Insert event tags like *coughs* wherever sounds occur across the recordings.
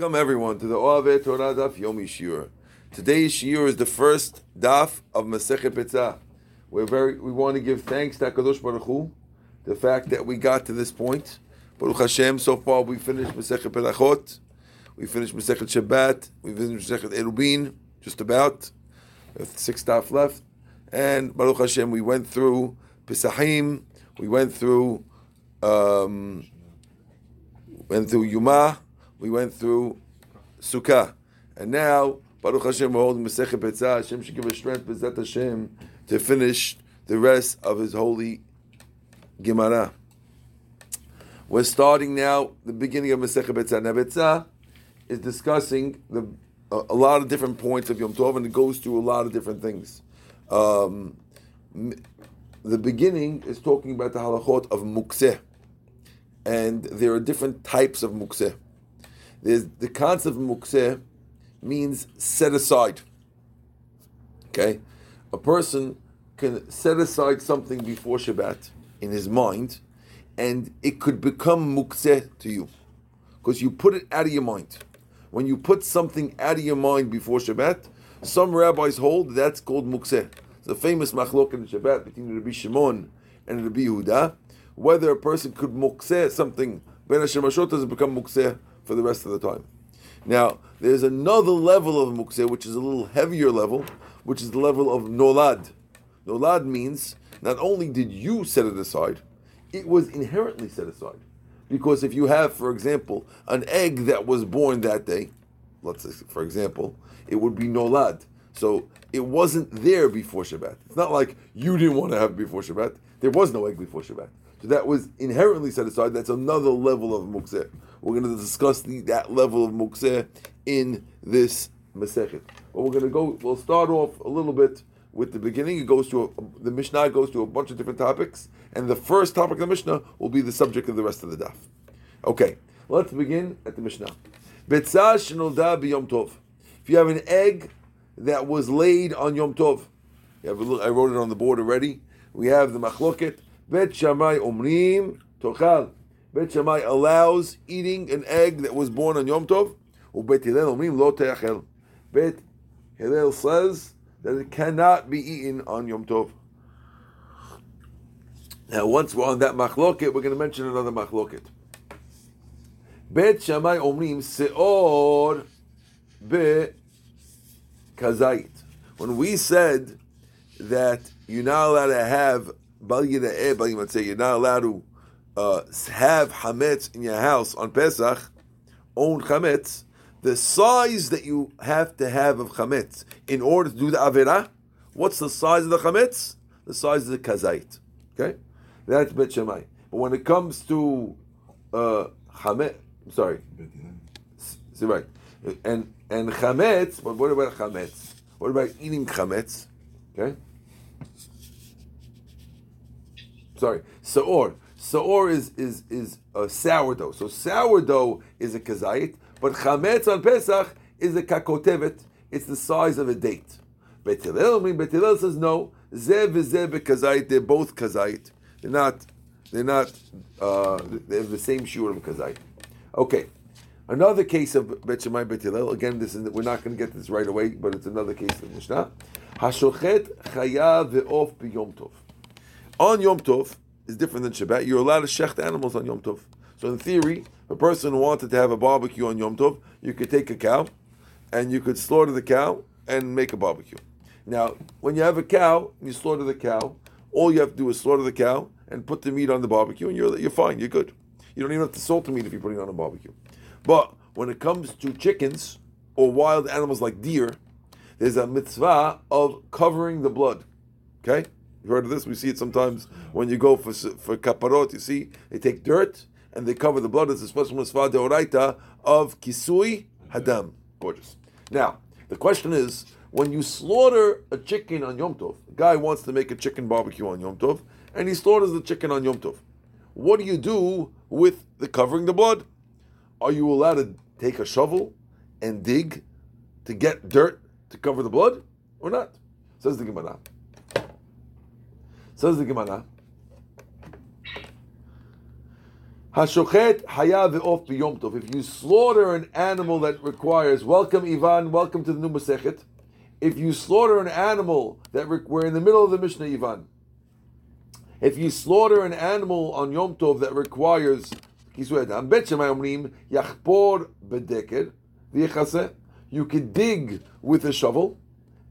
Welcome everyone to the Oave Torah Daf Yomi Shiur. Today's Shiur is the first Daf of Masechet Betzah. We're very, we want to give thanks to Hakadosh Baruch Hu, the fact that we got to this point. Baruch Hashem. So far, we finished Masechet Berachot, we finished Masechet Shabbat, we finished Masechet Erubin, just about. Have six Daf left, and Baruch Hashem, we went through Pesachim, we went through, um, went through Yuma we went through Sukkah, and now Baruch Hashem we're holding Masechet Betzah. Hashem should give us strength, Bezat Hashem, to finish the rest of His holy Gemara. We're starting now the beginning of Masechet Betzah. Now Betzah is discussing the a, a, lot of different points of Yom Tov, and it goes through a lot of different things. Um, the beginning is talking about the halachot of mukseh, and there are different types of mukseh. There's the concept of mukseh means set aside. Okay, a person can set aside something before Shabbat in his mind, and it could become mukseh to you because you put it out of your mind. When you put something out of your mind before Shabbat, some rabbis hold that's called mukseh. The famous machlok in Shabbat between Rabbi Shimon and Rabbi Yehuda, whether a person could mukseh something ben Hashem does it become mukseh for the rest of the time. Now, there's another level of mukseh, which is a little heavier level, which is the level of nolad. Nolad means not only did you set it aside, it was inherently set aside. Because if you have, for example, an egg that was born that day, let's say, for example, it would be nolad. So it wasn't there before Shabbat. It's not like you didn't want to have it before Shabbat. There was no egg before Shabbat. So that was inherently set aside. That's another level of mukseh. We're going to discuss the, that level of mukseh in this Masechet. But we're going to go, we'll start off a little bit with the beginning. It goes to, a, the Mishnah goes to a bunch of different topics. And the first topic of the Mishnah will be the subject of the rest of the daf. Okay, let's begin at the Mishnah. If you have an egg that was laid on Yom Tov, you have a I wrote it on the board already. We have the machloket. Bet Shammai omrim tochal. Bet Shammai allows eating an egg that was born on Yom Tov. Bet Hillel. Bet Hillel says that it cannot be eaten on Yom Tov. Now, once we're on that machloket, we're going to mention another machloket. Bet Shammai omrim seor be kazait. When we said that you're not allowed to have bal let's say you're not allowed to uh, have hametz in your house on Pesach, own chametz, the size that you have to have of chametz in order to do the avera, what's the size of the chametz? The size of the kazait. Okay, that's bet shemai. But when it comes to uh, chametz, sorry, see right, and and chametz. But what about chametz? What about eating chametz? Okay. sorry, saor. Saor is is is a sourdough. So sourdough is a kazayit, but chametz on Pesach is a kakotevet. It's the size of a date. Bet Hillel, Bet Hillel says no. Zeh zev kazayit. They're both kazayit. They're not. They're not. Uh, they have the same shiur of kazayit. Okay. Another case of Bet Shemai Bet Hillel. Again, this is we're not going to get this right away, but it's another case of Mishnah. Hashochet chayav ve'of b'yom tov on Yom Tov is different than Shabbat. You're allowed to shecht animals on Yom Tov. So in theory, a person wanted to have a barbecue on Yom Tov, you could take a cow and you could slaughter the cow and make a barbecue. Now, when you have a cow you slaughter the cow, all you have to do is slaughter the cow and put the meat on the barbecue, and you're you're fine. You're good. You don't even have to salt the meat if you're putting it on a barbecue. But when it comes to chickens or wild animals like deer, there's a mitzvah of covering the blood. Okay, you heard of this? We see it sometimes when you go for for kaparot. You see, they take dirt and they cover the blood. It's a special mitzvah deoraita of kisui hadam. Gorgeous. Now, the question is, when you slaughter a chicken on Yom Tov, a guy wants to make a chicken barbecue on Yom Tov, and he slaughters the chicken on Yom Tov. What do you do with the covering the blood? Are you allowed to take a shovel and dig to get dirt to cover the blood, or not? Says the Gemara. Says the Gemara. Hashochet haya ve'of b'yom tov. If you slaughter an animal that requires, welcome Ivan, welcome to the new Masechet. If you slaughter an animal that re- we're in the middle of the Mishnah, Ivan. If you slaughter an animal on Yom Tov that requires. You can dig with a shovel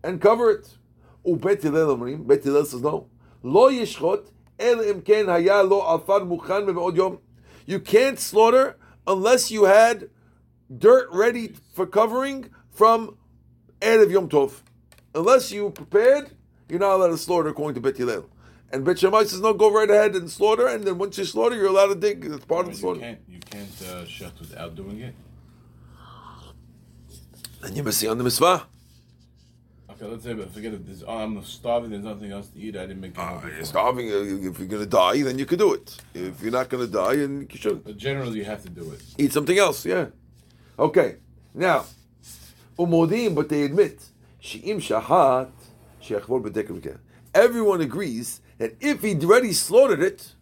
and cover it. Bet Hillel says no. Lo yishchot el imken haya lo alfar mukhan me'od yom. You can't slaughter unless you had dirt ready for covering from Erev Yom Tov. Unless you prepared, you're not allowed to slaughter according to Bet Hillel. And Bet Shammai says, no, go right ahead and slaughter, and then once you slaughter, you're allowed to dig. It's part No, of the slaughter. can't you can't uh, shecht without doing it. And you must see on the mitzvah. Okay, let's say, but forget it. There's, oh, I'm starving. There's nothing else to eat. I didn't make it. Uh, you're starving. uh, If you're to die, then you could do it. If you're not to die, then you shouldn't. But generally, you have to do it. Eat something else, yeah. Okay. Now, umodim, but they admit, she'im shahat, she'achvor. Everyone agrees that if he'd already slaughtered it,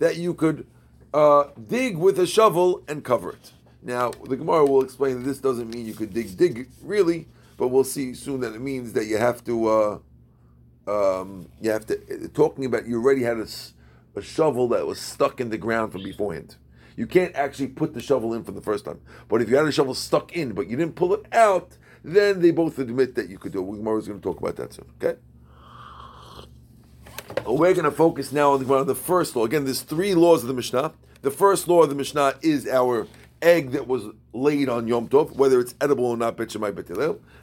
that you could uh, dig with a shovel and cover it. Now, the Gemara will explain that this doesn't mean you could dig, dig really, but we'll see soon that it means that you have to, uh, um, you have to, talking about you already had a shovel that was stuck in the ground from beforehand. You can't actually put the shovel in for the first time. But if you had a shovel stuck in, but you didn't pull it out, then they both admit that you could do it. Gemara is going to talk about that soon, okay? We're going to focus now on the, on the first law. Again, there's three laws of the Mishnah. The first law of the Mishnah is our egg that was laid on Yom Tov, whether it's edible or not, Bet Shemai, Bet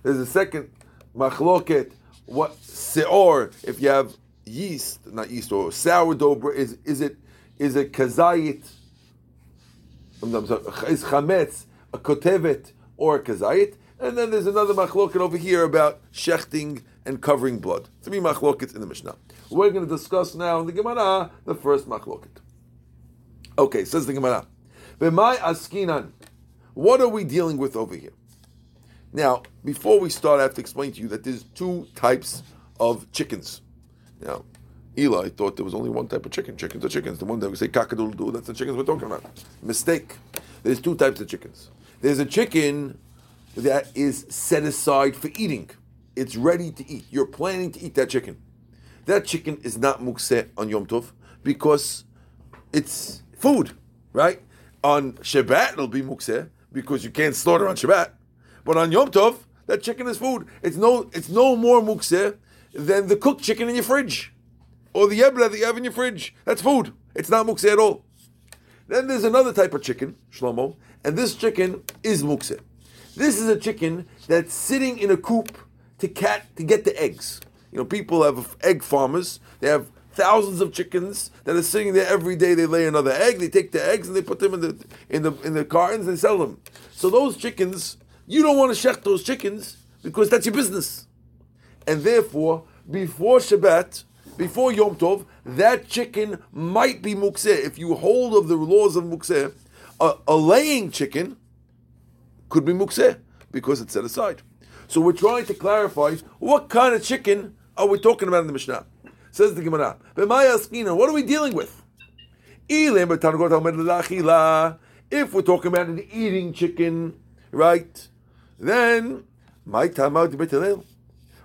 There's a second machloket, what seor, if you have yeast, not yeast or sourdough, is is it is it kazayit, I'm sorry, is chametz a kotevet or a kazayit? And then there's another machloket over here about shechting and covering blood. Three machlokets in the Mishnah. We're going to discuss now in the Gemara the first machloket. Okay, says the Gemara. B'mai askinan. What are we dealing with over here? Now, before we start, I have to explain to you that there's two types of chickens. Now, Eli thought there was only one type of chicken. Chickens are chickens. The one that we say cockadoodle-doo, that's the chickens we're talking about. Mistake. There's two types of chickens. There's a chicken that is set aside for eating. It's ready to eat. You're planning to eat that chicken. That chicken is not mukseh on Yom Tov because it's food, right? On Shabbat it'll be mukseh because you can't slaughter on Shabbat. But on Yom Tov, that chicken is food. It's no, it's no more mukseh than the cooked chicken in your fridge or the yebra that you have in your fridge. That's food. It's not mukseh at all. Then there's another type of chicken, Shlomo, and this chicken is mukseh. This is a chicken that's sitting in a coop to cat to get the eggs. You know, people have egg farmers. They have thousands of chickens that are sitting there every day. They lay another egg. They take the eggs and they put them in the in the in the cartons and sell them. So those chickens, you don't want to shech those chickens because that's your business. And therefore, before Shabbat, before Yom Tov, that chicken might be mukseh. If you hold of the laws of mukseh, a, a laying chicken could be mukseh because it's set aside. So we're trying to clarify what kind of chicken are we talking about in the Mishnah. Says the Gemara. "B'maya askina, What are we dealing with? If we're talking about an eating chicken, right? Then my time out Bet Hillel.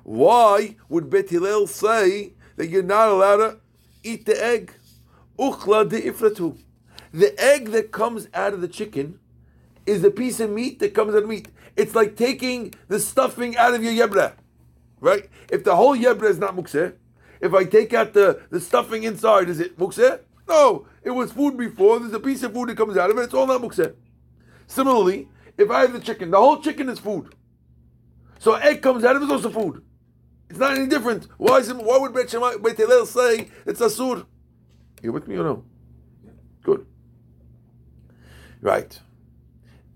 Why would Bet Hillel say that you're not allowed to eat the egg? Uchla de ifratu. The egg that comes out of the chicken is the piece of meat that comes out of meat. It's like taking the stuffing out of your yebra, right? If the whole yebra is not mukseh, if I take out the, the stuffing inside, is it mukseh? No, it was food before. There's a piece of food that comes out of it. It's all not mukseh. Similarly, if I have the chicken, the whole chicken is food. So egg comes out of it, it's also food. It's not any different. Why is it, why would Bet Hillel say it's asur? You with me or no? Good. Right.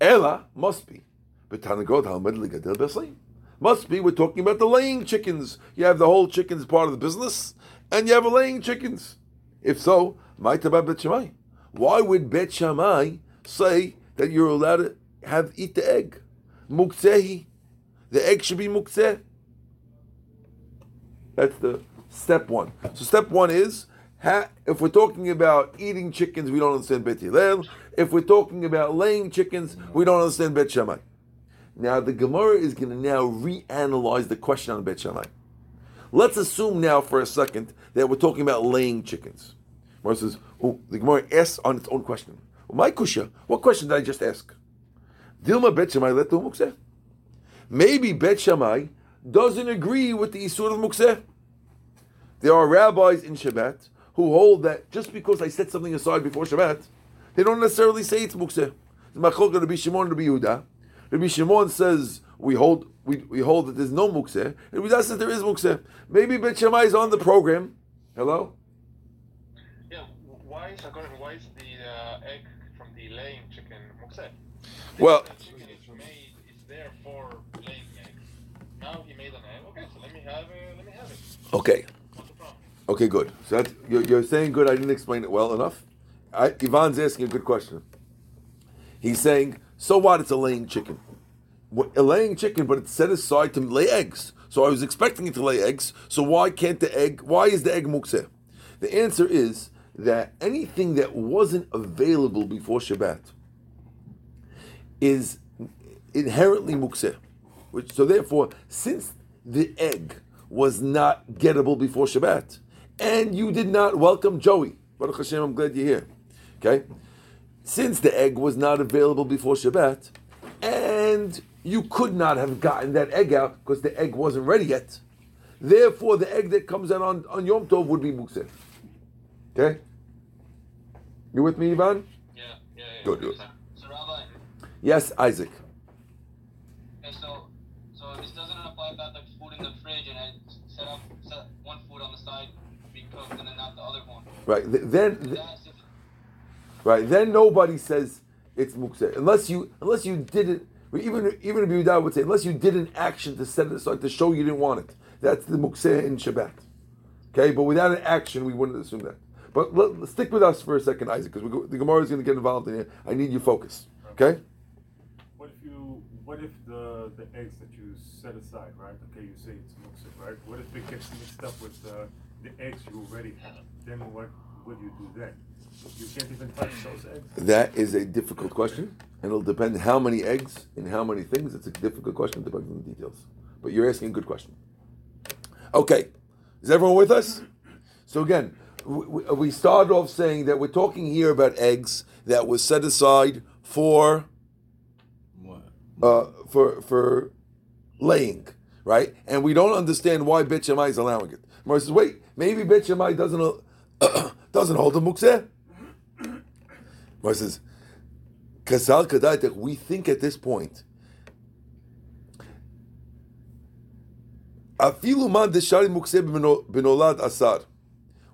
Ella must be. But Tanagod Halmed Ligadil Besleim. Must be, we're talking about the laying chickens. You have the whole chickens part of the business, and you have laying chickens. If so, Bet. Why would Bet Shammai say that you're allowed to have eat the egg? Muksehi. The egg should be mukseh. That's the step one. So step one is if we're talking about eating chickens, we don't understand Bet Hillel. If we're talking about laying chickens, we don't understand Bet Shammai. Now the Gemara is going to now reanalyze the question on Bet Shammai. Let's assume now for a second that we're talking about laying chickens. Gemara says, oh, the Gemara asks on its own question. My kusha, what question did I just ask? Dilma Bet Shammai let the Maybe Bet Shammai doesn't agree with the Isur of Mukseh. There are rabbis in Shabbat who hold that just because I set something aside before Shabbat, they don't necessarily say it's mukseh. The Machloka Rabbi Shimon Rabbi Yehuda. Rabbi Shimon says we hold we, we hold that there's no mukseh. Rabbi Yehuda says there is mukseh. Maybe Bet Shammai is on the program. Hello. Yeah. Why is according why is the uh, egg from the laying chicken mukseh? Well. The chicken is made is there for laying eggs. Now he made an egg. Okay, so let me have it. Let me have it. Okay. What's the problem? Okay, good. So that's, you're, you're saying good. I didn't explain it well enough. I, Ivan's asking a good question. He's saying, so what? It's a laying chicken. A laying chicken, but it's set aside to lay eggs. So I was expecting it to lay eggs. So why can't the egg? Why is the egg mukseh? The answer is that anything that wasn't available before Shabbat is inherently mukseh. Which so therefore, since the egg was not gettable before Shabbat, and you did not welcome Joey, Baruch Hashem, I'm glad you're here. Okay, since the egg was not available before Shabbat, and you could not have gotten that egg out because the egg wasn't ready yet. Therefore, the egg that comes out on, on Yom Tov would be mukseh. Okay, you with me, Ivan? Yeah, yeah, yeah. Good, good. So Rabbi, Yes, Isaac. okay, so so this doesn't apply about the food in the fridge and I set up set one food on the side to be cooked and then not the other one. Right. Then, th- right. Then nobody says it's mukseh unless you unless you didn't. Even even if Yehuda would say unless you did an action to set it aside to show you didn't want it. That's the mukseh in Shabbat. Okay, but without an action, we wouldn't assume that. But let, stick with us for a second, Isaac, because the Gemara is going to get involved in it. I need your focus. Okay. What if you? What if the the eggs that you set aside, right? Okay, you say it's muksa, right? What if it gets mixed up with uh, the eggs you already have? Then what would you do then? You can't even touch those eggs. That is a difficult question, and it'll depend how many eggs and how many things. It's a difficult question, depending on the details. But you're asking a good question. Okay, is everyone with us? So again, we, we- we started off saying that we're talking here about eggs that was set aside for What? uh, for for laying, right? And we don't understand why Bet Shammai is allowing it. Mara says, wait, maybe Bet Shammai doesn't uh, *coughs* doesn't hold the mukseh. Mara says, Kasal Kadaitek, we think at this point.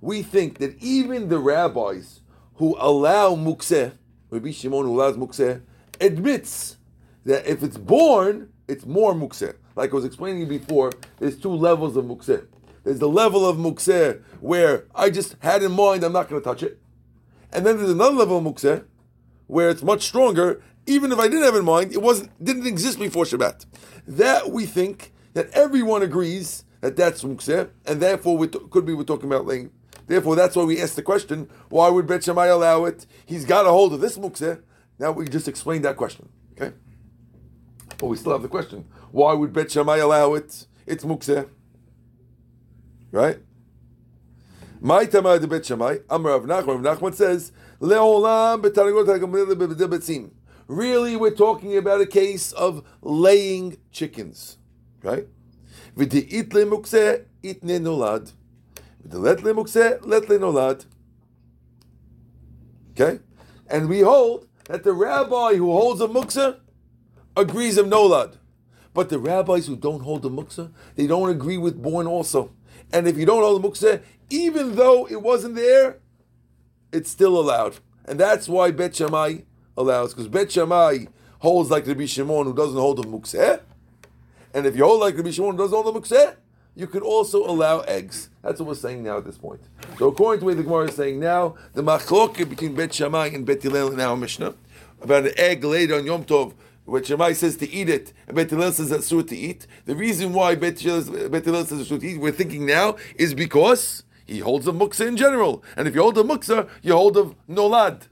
We think that even the rabbis who allow mukseh, Rabbi Shimon who allows mukseh, admits that if it's born, it's more mukseh. Like I was explaining before, there's two levels of mukseh. There's the level of mukseh where I just had in mind I'm not going to touch it. And then there's another level of mukseh where it's much stronger. Even if I didn't have in mind, it wasn't didn't exist before Shabbat. That we think that everyone agrees that that's mukseh, and therefore we t- could be we're talking about laying. Therefore, that's why we asked the question: Why would Bet Shammai allow it? He's got a hold of this mukseh. Now we just explained that question. Okay, but we still have the question: Why would Bet Shammai allow it? It's mukseh, right? My Tamar de Bet Shammai, Amar Rav Nachman. Rav Nachman says, Leolam b'taragot ha'gamil b'debetzim. Really, we're talking about a case of laying chickens, right? V'di'it le'mukseh itne nolad. V'delet le'mukseh let le'nolad. Okay? And we hold that the rabbi who holds a muksa agrees of nolad. But the rabbis who don't hold the muksa, they don't agree with born also. And if you don't hold the muksa, even though it wasn't there, it's still allowed. And that's why Bet Shammai allows, because Bet Shammai holds like Rabbi Shimon who doesn't hold the muksa. And if you hold like Rabbi Shimon who doesn't hold the muksa, you could also allow eggs. That's what we're saying now at this point. So according to what the Gemara is saying now, the machloket between Bet Shammai and Bet Hillel in our Mishnah about an egg laid on Yom Tov, which Shammai says to eat it, and Bet Hillel says suit to eat. The reason why Bet Hillel says it's to eat, we're thinking now, is because he holds of muksa in general. And if you hold of muksa, you hold of nolad.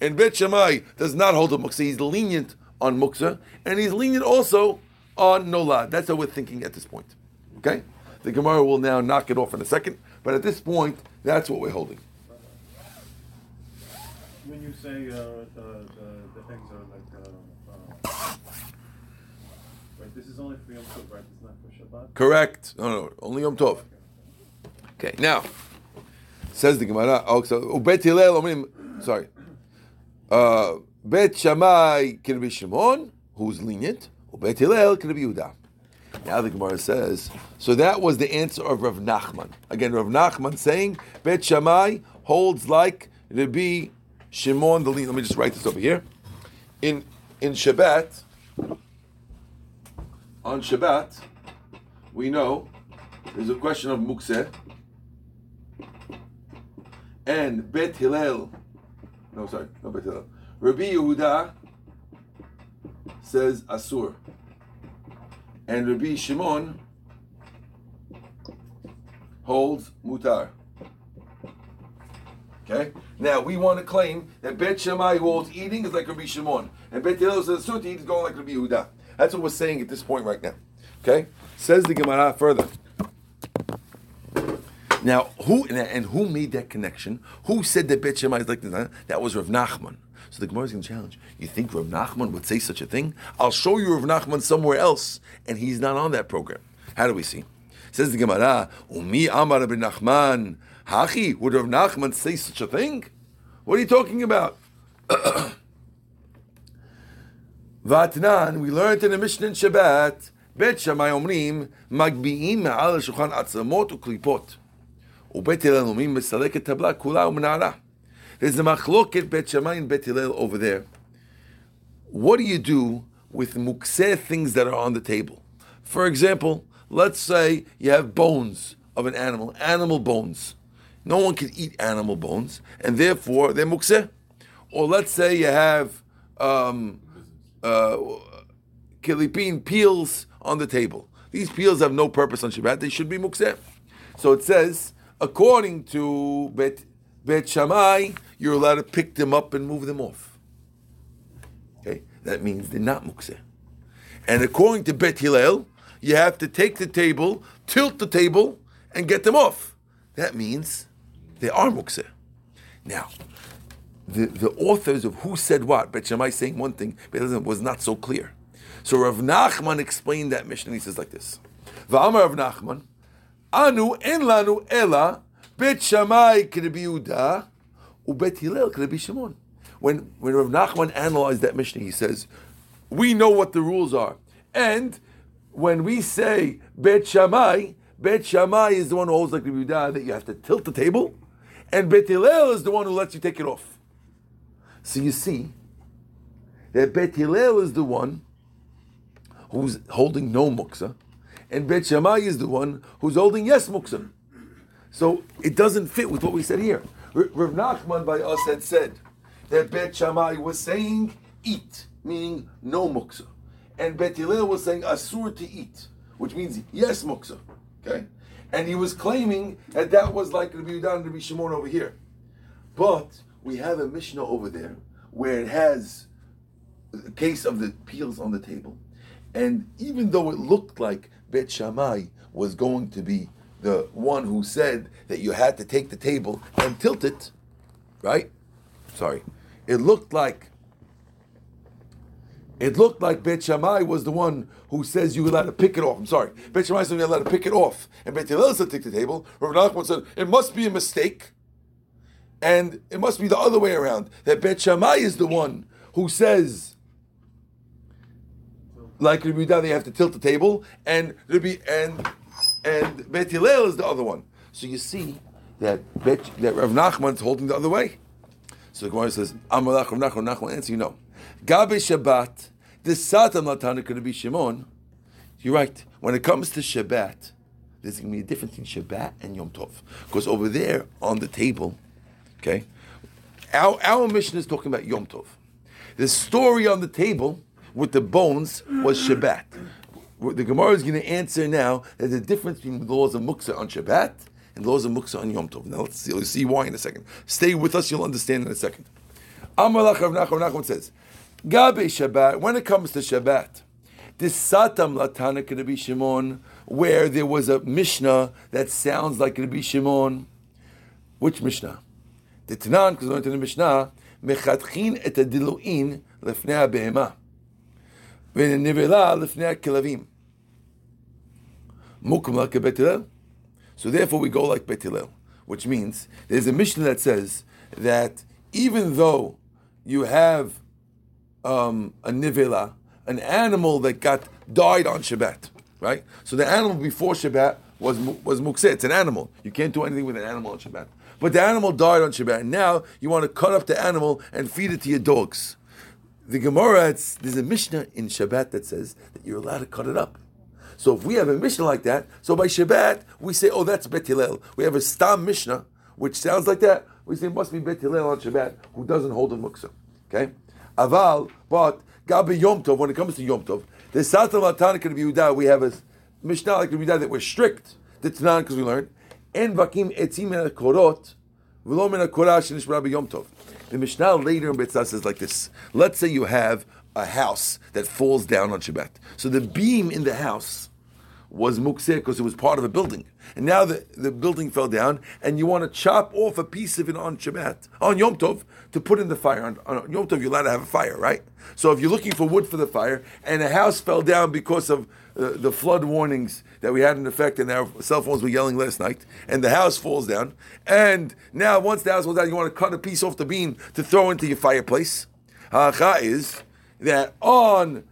And Bet Shammai does not hold of muksa. He's lenient on muksa, and he's lenient also on nolad. That's how we're thinking at this point. Okay? The Gemara will now knock it off in a second, but at this point, that's what we're holding. When you say uh, the, the, the things are like, uh, uh, *coughs* right, this is only for Yom Tov, right? It's not for Shabbat? Correct. No, no, only Yom Tov. Okay, now says the Gemara. Oh, so Bet Hillel, omrim- sorry. Uh, Bet Shammai can be Shimon, who's lenient. Bet Hillel can be Yehuda. Now the Gemara says, so that was the answer of Rav Nachman. Again, Rav Nachman saying Bet Shammai holds like Rabbi Shimon the lenient. Let me just write this over here. In in Shabbat, on Shabbat, we know there's a question of Mukseh and Bet Hillel. No, sorry, no Bet Hillel. Rabbi Yehuda says Asur, and Rabbi Shimon holds Mutar. Okay. Now we want to claim that Bet Shammai holds eating is like Rabbi Shimon, and Bet Hillel says Asur to eat is going like Rabbi Yehuda. That's what we're saying at this point right now. Okay. Says the Gemara further. Who and who made that connection? Who said that Bet Shammai is like this? That was Rav Nachman. So the Gemara is going to challenge. You think Rav Nachman would say such a thing? I'll show you Rav Nachman somewhere else, and he's not on that program. How do we see? Says the Gemara, Umi Amar Rabbi Nachman, Hachi, would Rav Nachman say such a thing? What are you talking about? *coughs* Vatnan, we learned in the Mishnah in Shabbat, Bet Shammai Omrim, Magbi'im Ma'al Shulchan Atzamot Uklipot. ובית הלל אומרים, מסלק את טבלה כולה ומנערה. There's a machloket Bet Shammai and Bet Hillel over there. What do you do with mukseh things that are on the table? For example, let's say you have bones of an animal, animal bones. No one can eat animal bones, and therefore they're mukseh. Or let's say you have um, uh, kilipin peels on the table. These peels have no purpose on Shabbat; they should be mukseh. So it says, according to Bet Bet Shammai, you're allowed to pick them up and move them off. Okay, that means they're not mukseh. And according to Bet Hillel, you have to take the table, tilt the table, and get them off. That means they are mukseh. Now, the, the authors of who said what, Bet Shammai saying one thing, but it was not so clear. So Rav Nachman explained that mission. He says like this: Va'amar Rav Nachman, Anu en lanu ela Bet Shammai Rabbi Yehuda, ubet Hillel Rabbi Shimon. When when Rav Nachman analyzed that Mishnah, he says, we know what the rules are, and when we say Bet Shammai, Bet Shammai is the one who holds like Rabbi Yehuda that you have to tilt the table, and Bet Hillel is the one who lets you take it off. So you see that Bet Hillel is the one who's holding no muksa, and Bet Shammai is the one who's holding yes muksa. So it doesn't fit with what we said here. R- Rav Nachman by us had said that Bet Shammai was saying eat, meaning no muksa, and Bet Hillel was saying asur to eat, which means yes muksa. Okay, and he was claiming that that was like Rabbi Yehuda and Rabbi Shimon over here, but we have a Mishnah over there where it has a case of the peels on the table, and even though it looked like Bet Shammai was going to be the one who said that you had to take the table and tilt it, right? Sorry, it looked like it looked like Bet Shammai was the one who says you're allowed to pick it off. I'm sorry, Bet Shammai said you're allowed to pick it off, and Bet Hillel said take the table. Rav Nachman said it must be a mistake, and it must be the other way around. That Bet Shammai is the one who says like Rabbi Yehuda, they have to tilt the table, and Rabbi and and Bet Hillel is the other one. So you see that Bet, that Rav Nachman's holding the other way. So the Gemara says, Amalach Rav Nachman, Nachman answer, you know. Gabe Shabbat, the Satan Latana could be Shimon. You're right. When it comes to Shabbat, there's going to be a difference between Shabbat and Yom Tov. Because over there on the table, okay, our, our mission is talking about Yom Tov. The story on the table with the bones was Shabbat. The Gemara is going to answer now that the difference between the laws of Muksa on Shabbat and laws of muksa on Yom Tov. Now let's see, you'll see why in a second. Stay with us, you'll understand in a second. Amar lach Rav Nachman, Nachman says, Gabe Shabbat, when it comes to Shabbat, this Satam Latana Rabbi Shimon, where there was a Mishnah that sounds like Rabbi Shimon. Which Mishnah? The Tanan, because we went to the Mishnah, Mechatchin et adilu'in lefnei ha'behema. וננבלה לפני הכלבים. מוקם like a Bet Hillel. So therefore we go like Bet Hillel, which means there's a Mishnah that says that even though you have um, a nivela, an animal that got died on Shabbat, right? So the animal before Shabbat was mu- was mukseh. It's an animal. You can't do anything with an animal on Shabbat. But the animal died on Shabbat. And now you want to cut up the animal and feed it to your dogs. The Gemara, it's, there's a Mishnah in Shabbat that says that you're allowed to cut it up. So if we have a Mishnah like that, so by Shabbat we say, oh, that's Bet Hillel. We have a Stam Mishnah which sounds like that. We say it must be Bet Hillel on Shabbat who doesn't hold a muksa. Okay, Aval, but Gabi Yom Tov. When it comes to Yom Tov, the Satan Latanik of Yehuda, we have a Mishnah like Yehuda that we're strict. The Tanan because we learned and Vakim Etzim Korot V'lo Korah Shenishmara B'Yom Tov. The Mishnah later in Betzah says like this. Let's say you have a house that falls down on Shabbat. So the beam in the house was mukseh because it was part of a building. And now the, the building fell down, and you want to chop off a piece of it on Shabbat, on Yom Tov, to put in the fire. On, on Yom Tov, you're allowed to have a fire, right? So if you're looking for wood for the fire, and a house fell down because of uh, the flood warnings that we had an effect, and our cell phones were yelling last night, and the house falls down, and now once the house falls down, you want to cut a piece off the beam to throw into your fireplace. Halacha is that on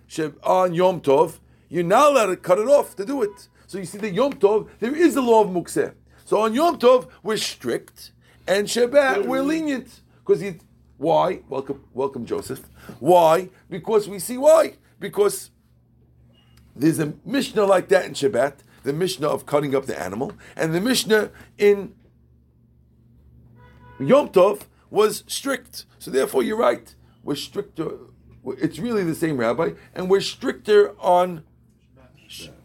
on Yom Tov, you're not allowed to cut it off to do it. So you see, the Yom Tov, there is the law of Mukseh. So on Yom Tov, we're strict, and Shabbat, we're lenient. Because why? Welcome, welcome, Joseph. Why? Because we see why. Because there's a Mishnah like that in Shabbat, the Mishnah of cutting up the animal, and the Mishnah in Yom Tov was strict. So therefore, you're right. We're stricter. It's really the same rabbi, and we're stricter on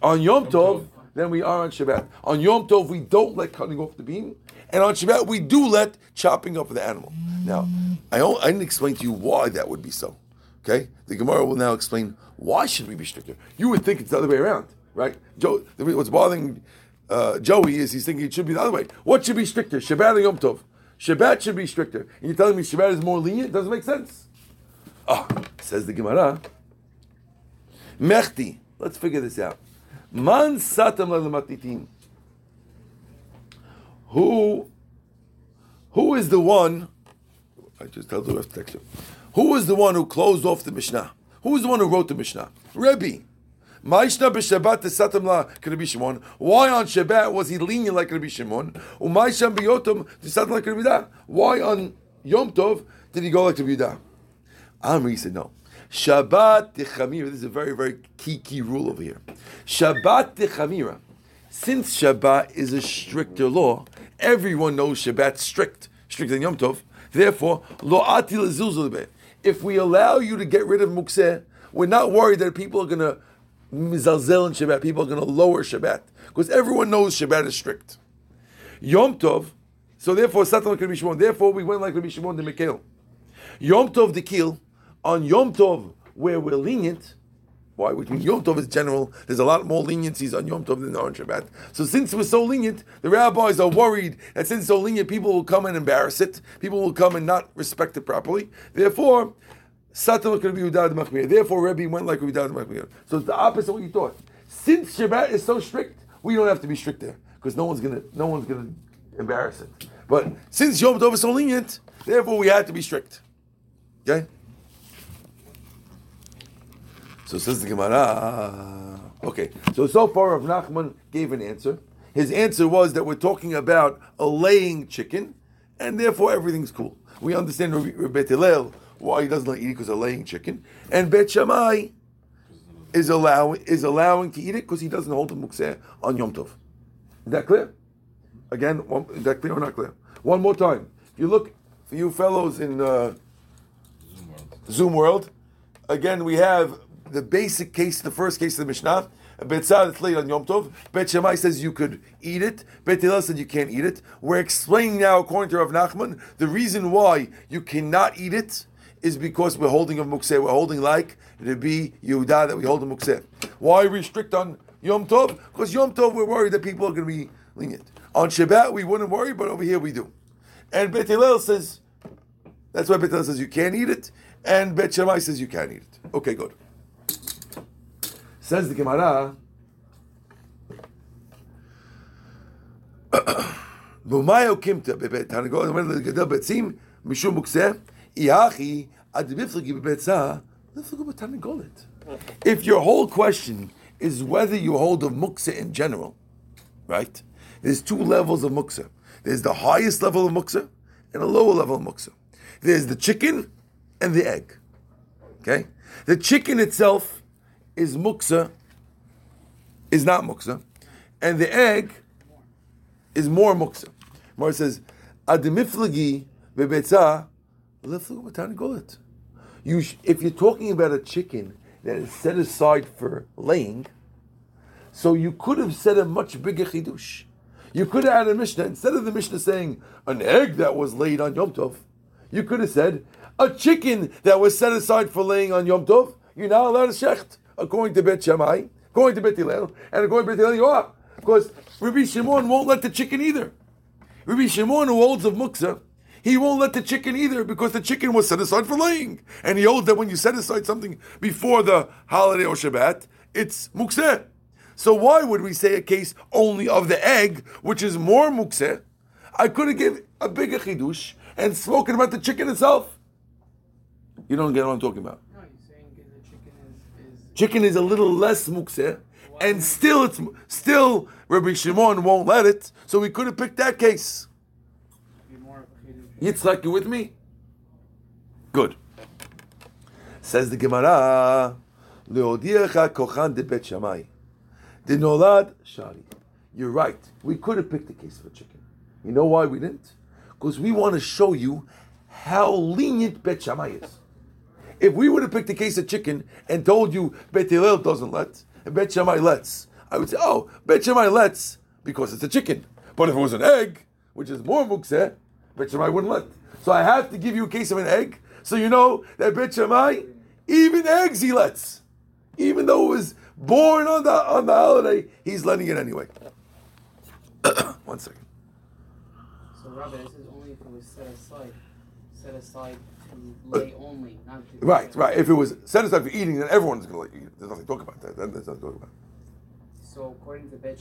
on Yom Tov than we are on Shabbat. On Yom Tov, we don't let cutting off the beam, and on Shabbat, we do let chopping up of the animal. Now, I, don't, I didn't explain to you why that would be so. Okay, the Gemara will now explain why should we be stricter. You would think it's the other way around, right? Joe, what's bothering uh, Joey is he's thinking it should be the other way. What should be stricter, Shabbat or Yom Tov? Shabbat should be stricter, and you're telling me Shabbat is more lenient? It doesn't make sense. Ah, says the Gemara. Mechti. Let's figure this out. Man satam lalmatitim. Who, who is the one? I just tell the rest text. Who is the one who closed off the Mishnah? Who is the one who wrote the Mishnah? Rebbe. La Rabbi Shimon. Why on Shabbat was he lenient like Rabbi Shimon? Why on Yom Tov did he go like Rabbi Yehuda? Amri said no. Shabbat dechamira. This is a very, very key, key rule over here. Shabbat dechamira. Since Shabbat is a stricter law, everyone knows Shabbat's strict, stricter than Yom Tov. Therefore, lo ati lezuzul If we allow you to get rid of mukseh, we're not worried that people are going to mizalzel in Shabbat. People are going to lower Shabbat because everyone knows Shabbat is strict. Yom Tov. So therefore, Satan like Rabbi Shimon. Therefore, we went like Rabbi Shimon the Mikhail. Yom Tov the Kil, on Yom Tov, where we're lenient, why? Which means Yom Tov is general. There's a lot more leniencies on Yom Tov than on Shabbat. So since we're so lenient, the rabbis are worried that since so lenient, people will come and embarrass it. People will come and not respect it properly. Therefore, Satan could be Udad Machmir. Therefore, Rebbe went like Udad Machmir. So it's the opposite of what you thought. Since Shabbat is so strict, we don't have to be strict there because no one's gonna no one's gonna embarrass it. But since Yom Tov is so lenient, therefore we had to be strict. Okay? So says the Gemara. Okay, so so far Rav Nachman gave an answer. His answer was that we're talking about a laying chicken, and therefore everything's cool. We understand Rabbi Bet Hillel why he doesn't like eat it because a laying chicken, and Bet Shammai is allowing is allowing to eat it because he doesn't hold the mukseh on Yom Tov. Is that clear? Again, one, is that clear or not clear? One more time. If you look for you fellows in uh, Zoom World, again we have the basic case, the first case of the Mishnah. Betzah that's laid on Yom Tov. Bet Shammai says you could eat it. Bet Hillel said you can't eat it. We're explaining now, according to Rav Nachman, the reason why you cannot eat it is because we're holding a mukseh. We're holding like be Yehuda that we hold a mukseh. Why restrict on Yom Tov? Because Yom Tov we're worried that people are going to be lenient. On Shabbat we wouldn't worry, but over here we do. And Bet Hillel says that's why Bet Hillel says you can't eat it, and Bet Shammai says you can't eat it. Okay, good. Says the Gemara. Bumayo kimta bebet tanagol אומר לגדל ביצים משום מוקצה איהכי עד מפלגי בביצה מפלגו בתרנגולת. If your whole question is whether you hold of muksa in general, right? There's two levels of muksa. There's the highest level of muksa and a lower level of muksa. There's the chicken and the egg. Okay? The chicken itself is muksa, is not muksa, and the egg is more muksa. Mar says, Adimiflagi bebetza b'tarnagolet. You, sh- if you're talking about a chicken that is set aside for laying, so you could have said a much bigger chidush. You could have had a Mishnah instead of the Mishnah saying an egg that was laid on Yom Tov. You could have said a chicken that was set aside for laying on Yom Tov. You're not allowed to shecht according to Bet Shammai, according to Bet Hillel, and according to Bet Hillel you are because Rabbi Shimon won't let the chicken either. Rabbi Shimon who holds of muksa, he won't let the chicken either because the chicken was set aside for laying, and he holds that when you set aside something before the holiday or Shabbat, it's mukseh. So why would we say a case only of the egg, which is more mukseh? I could have given a bigger chidush and spoken about the chicken itself. You don't get what I'm talking about. No, you're saying the chicken is, is Chicken is a little less mukseh, and still it's still Rabbi Shimon won't let it. So we could have picked that case. of a. Yitzchak, you with me? Good. Says the Gemara, Leodiecha kochan de bet Shammai. De nolad shari. You're right. We could have picked the case for chicken. You know why we didn't? Because we want to show you how lenient Bet Shammai is. If we would have picked a case of chicken and told you Bet Hillel doesn't let and Bet Shammai lets, I would say, oh, Bet Shammai lets because it's a chicken. But if it was an egg, which is more mukseh, Bet Shammai wouldn't let. So I have to give you a case of an egg, so you know that Bet Shammai, even eggs he lets. Even though it was born on the on the holiday, he's letting it anyway. *coughs* One second. So Rabbi, this is only if it was set aside, set aside lay only, not Right, right. If it was set aside for eating, then everyone's going to let you eat. There's nothing to talk about that. There's nothing to talk about. So according to Bet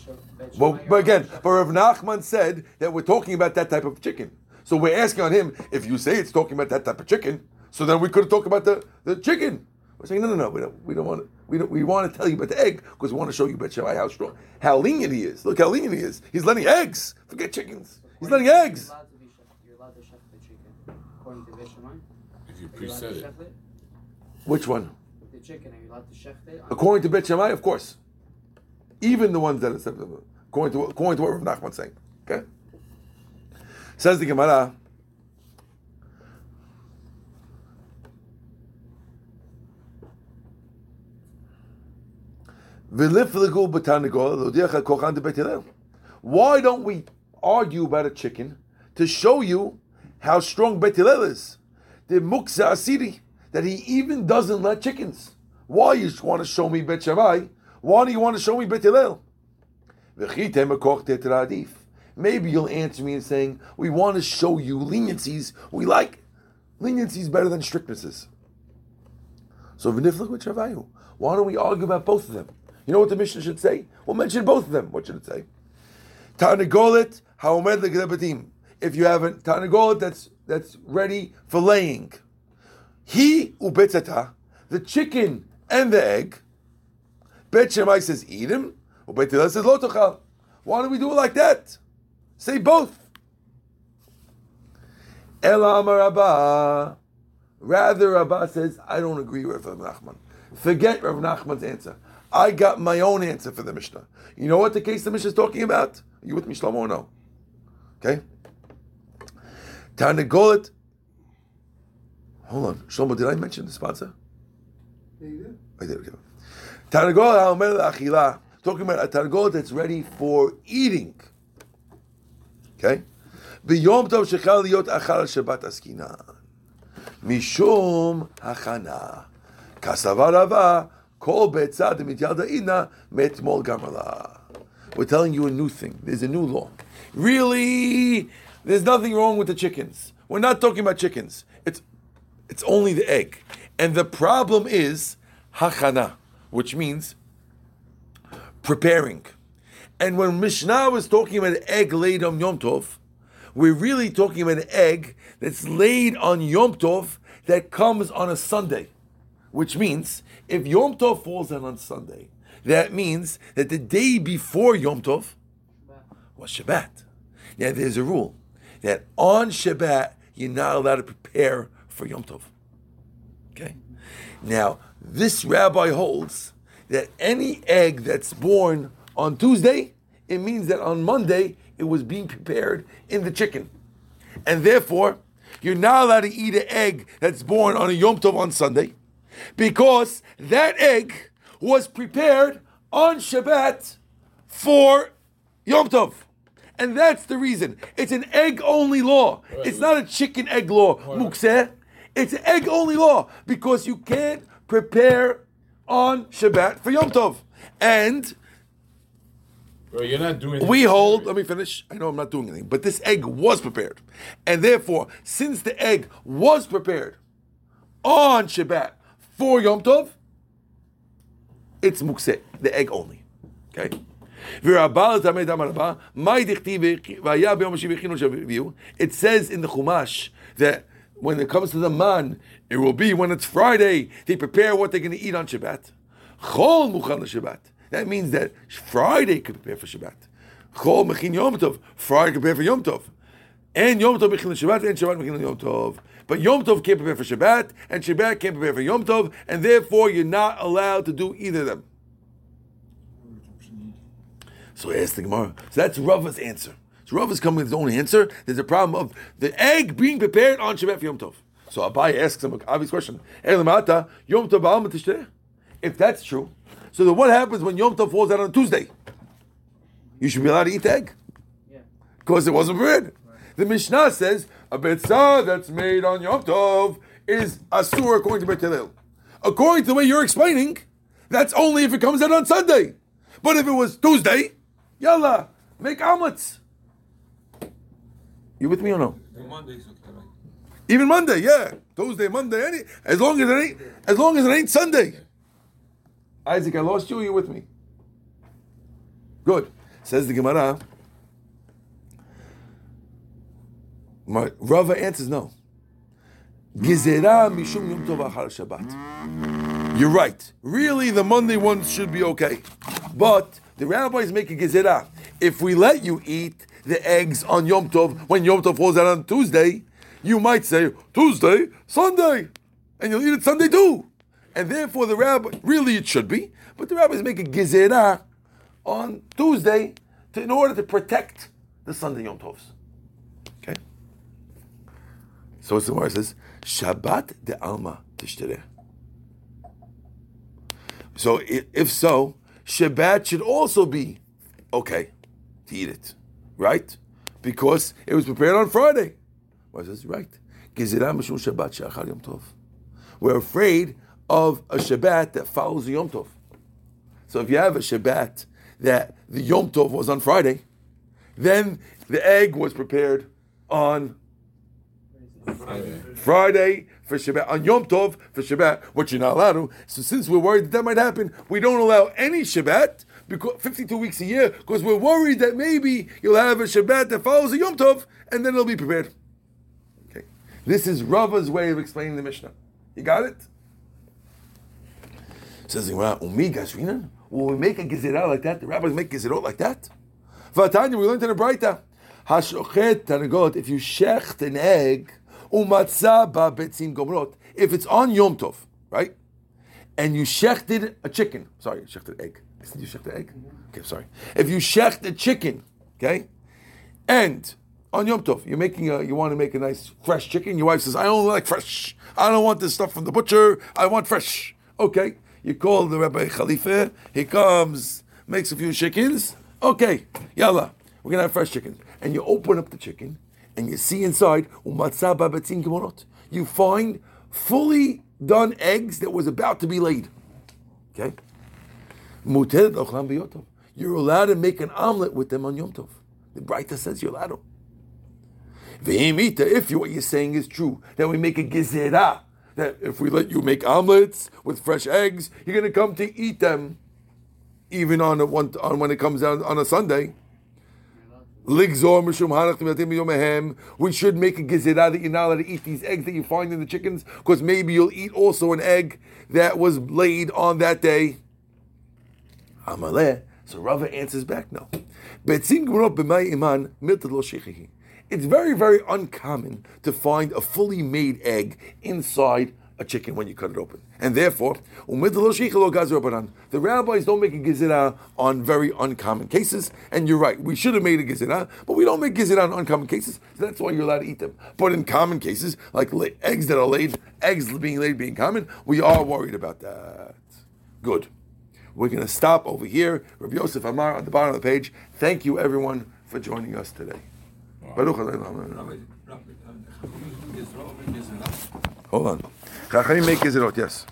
Well, but again, Bet but Rav Nachman said that we're talking about that type of chicken. So we're asking on him if you say it's talking about that type of chicken. So then we could have talked about the, the chicken. We're saying no, no, no. We don't. We don't want to. We don't. We want to tell you about the egg because we want to show you Bet Shammai how strong, how lenient he is. Look how lenient he is. He's letting eggs. Forget chickens. He's letting eggs. You're allowed to be You're allowed to shecht the chicken, according to Bet Shammai. If you Are you allowed to preset it. Which one? The chicken, are you allowed to shecht it? According to Bet Shammai, of course. Even the ones that are according to according to what Rav Nachman's saying. Okay. Says the Gemara. "V'lifligu b'tanigol l'odiacha kochan de Bet Hillel." Why don't we argue about a chicken to show you how strong Bet Hillel is? The muksa asiri that he even doesn't let chickens. Why you want to show me Bet Shammai? Why do you want to show me Bet Hillel? Maybe you'll answer me in saying, we want to show you leniencies. We like leniencies better than strictnesses. So v'niflik with Shavayu. Why don't we argue about both of them? You know what the mission should say? We'll mention both of them. What should it say? Tarnagolet haomed. If you have a tarnagolet that's that's ready for laying, he ubetzata, the chicken and the egg. Bet Shammai says eat him. Or says lo tochal. Why don't we do it like that? Say both. Ela Amar Rabba. Rather, Rabba says, I don't agree with Rav Nachman. Forget Rav Nachman's answer. I got my own answer for the Mishnah. You know what the case the Mishnah is talking about? Are you with me, Shlomo, or no? Okay? Tarnagolet. Hold on. Shlomo, did I mention the sponsor? I did it. Targol ha'omer la'achila. Talking about a targol that's ready for eating. Okay? ביום טוב שחל להיות אכל שבת עסקינן. משום הכנה. כסבה רבה, כל ביצה דמתיילדה אינה, מאתמול גמר לה. We're telling you a new thing. There's a new law. Really, there's nothing wrong with the chickens. We're not talking about chickens. It's it's only the egg. And the problem is hachana, which means preparing. And when Mishnah was talking about an egg laid on Yom Tov, we're really talking about an egg that's laid on Yom Tov that comes on a Sunday. Which means if Yom Tov falls out on Sunday, that means that the day before Yom Tov was Shabbat. Now there's a rule that on Shabbat you're not allowed to prepare for Yom Tov. Okay? Now, this rabbi holds that any egg that's born on Tuesday, it means that on Monday it was being prepared in the chicken. And therefore, you're not allowed to eat an egg that's born on a Yom Tov on Sunday because that egg was prepared on Shabbat for Yom Tov. And that's the reason. It's an egg only law. It's not a chicken egg law, muktzeh. It's an egg only law because you can't prepare on Shabbat for Yom Tov. And Bro, you're not doing. we hold, let me finish. I know I'm not doing anything, but this egg was prepared. And therefore, since the egg was prepared on Shabbat for Yom Tov, it's muktzeh, the egg only. Okay? It says in the Chumash that when it comes to the man, it will be when it's Friday, they prepare what they're going to eat on Shabbat. Chol muchan Shabbat. That means that Friday could prepare for Shabbat. Chol mechin Yom Tov. Friday could prepare for Yom Tov. And Yom Tov mechin Shabbat, and Shabbat mechin Yom Tov. But Yom Tov can't prepare for Shabbat, and Shabbat can't prepare for Yom Tov, and therefore you're not allowed to do either of them. So ask the Gemara. So that's Rava's answer. So Rava's coming with his own answer. There's a problem of the egg being prepared on Shabbat Yom Tov. So Abaye asks him an obvious question. Yom Tov? If that's true, so then what happens when Yom Tov falls out on Tuesday? You should be allowed to eat the egg. Yeah. Because it wasn't prepared. The Mishnah says a betzah that's made on Yom Tov is asur according to Bet Hillel. According to the way you're explaining, that's only if it comes out on Sunday. But if it was Tuesday, yalla, make omelets. You with me or no? Even Monday, yeah. Tuesday, Monday, any as long as it ain't as long as it ain't Sunday. Isaac, I lost you, you with me? Good. Says the Gemara. My, Rava answers no. Gizera mishum yom tov achar Shabbat. You're right. Really, the Monday ones should be okay. But the rabbis make a gezerah. If we let you eat the eggs on Yom Tov when Yom Tov falls out on Tuesday, you might say Tuesday, Sunday, and you'll eat it Sunday too. And therefore, the rabbi really it should be, but the rabbis make a gezerah on Tuesday to, in order to protect the Sunday Yom Tovs. Okay. So it's the word says Shabbat de Alma Tishtereh. So if so, Shabbat should also be okay to eat it, right? Because it was prepared on Friday. Why Well, says right. We're afraid of a Shabbat that follows the Yom Tov. So if you have a Shabbat that the Yom Tov was on Friday, then the egg was prepared on Friday for Shabbat, on Yom Tov for Shabbat, which you're not allowed to. So since we're worried that that might happen, we don't allow any Shabbat, because 52 weeks a year, because we're worried that maybe you'll have a Shabbat that follows a Yom Tov, and then it'll be prepared. Okay. This is Rava's way of explaining the Mishnah. You got it? Says the Umi? Will we make a gezerah like that? The rabbis make gezerot like that? Vatanya, we learned in the Braita. Hashochet tanagot, if you shecht an egg, gomrot, if it's on Yom Tov, right? And you shechted a chicken. Sorry, shechted egg. I you shechted egg? Okay, sorry. If you shecht a chicken, okay? And on Yom Tov, you're making a, you want to make a nice fresh chicken. Your wife says, I only like fresh. I don't want this stuff from the butcher. I want fresh. Okay. You call the Rabbi Khalifa. He comes, makes a few chickens. Okay, yalla, we're gonna have fresh chicken. And you open up the chicken, and you see inside. You find fully done eggs that was about to be laid. Okay. You're allowed to make an omelet with them on Yom Tov. The Breita says you're allowed to. If what you're saying is true, that we make a gezerah, that if we let you make omelets with fresh eggs, you're going to come to eat them, even on a on when it comes out on a Sunday. Ligzor mishum yomehem. We should make a gezerah that you're not allowed to eat these eggs that you find in the chickens, because maybe you'll eat also an egg that was laid on that day. Amaleh. So Rava answers back, no. It's very, very uncommon to find a fully made egg inside a chicken when you cut it open. And therefore, umiltad lo shechihi lo gazer rabbanan. the rabbis don't make a gezerah on very uncommon cases. And you're right, we should have made a gezerah, but we don't make gezerah on uncommon cases. So that's why you're allowed to eat them. But in common cases, like eggs that are laid, eggs being laid being common, we are worried about that. Good. We're going to stop over here. Rabbi Yosef Amar on the bottom of the page. Thank you, everyone, for joining us today. Baruch Hold on. Chachamim make Gezerot, yes.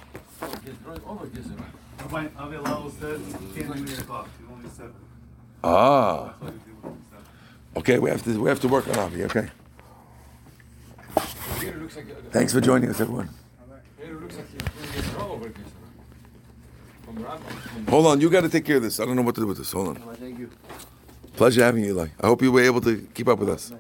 Ah, okay. We have to we have to work on Avi. Okay. Thanks for joining us, everyone. Hold on, you got to take care of this. I don't know what to do with this. Hold on. Thank you. Pleasure having you, Eli. I hope you were able to keep up with us.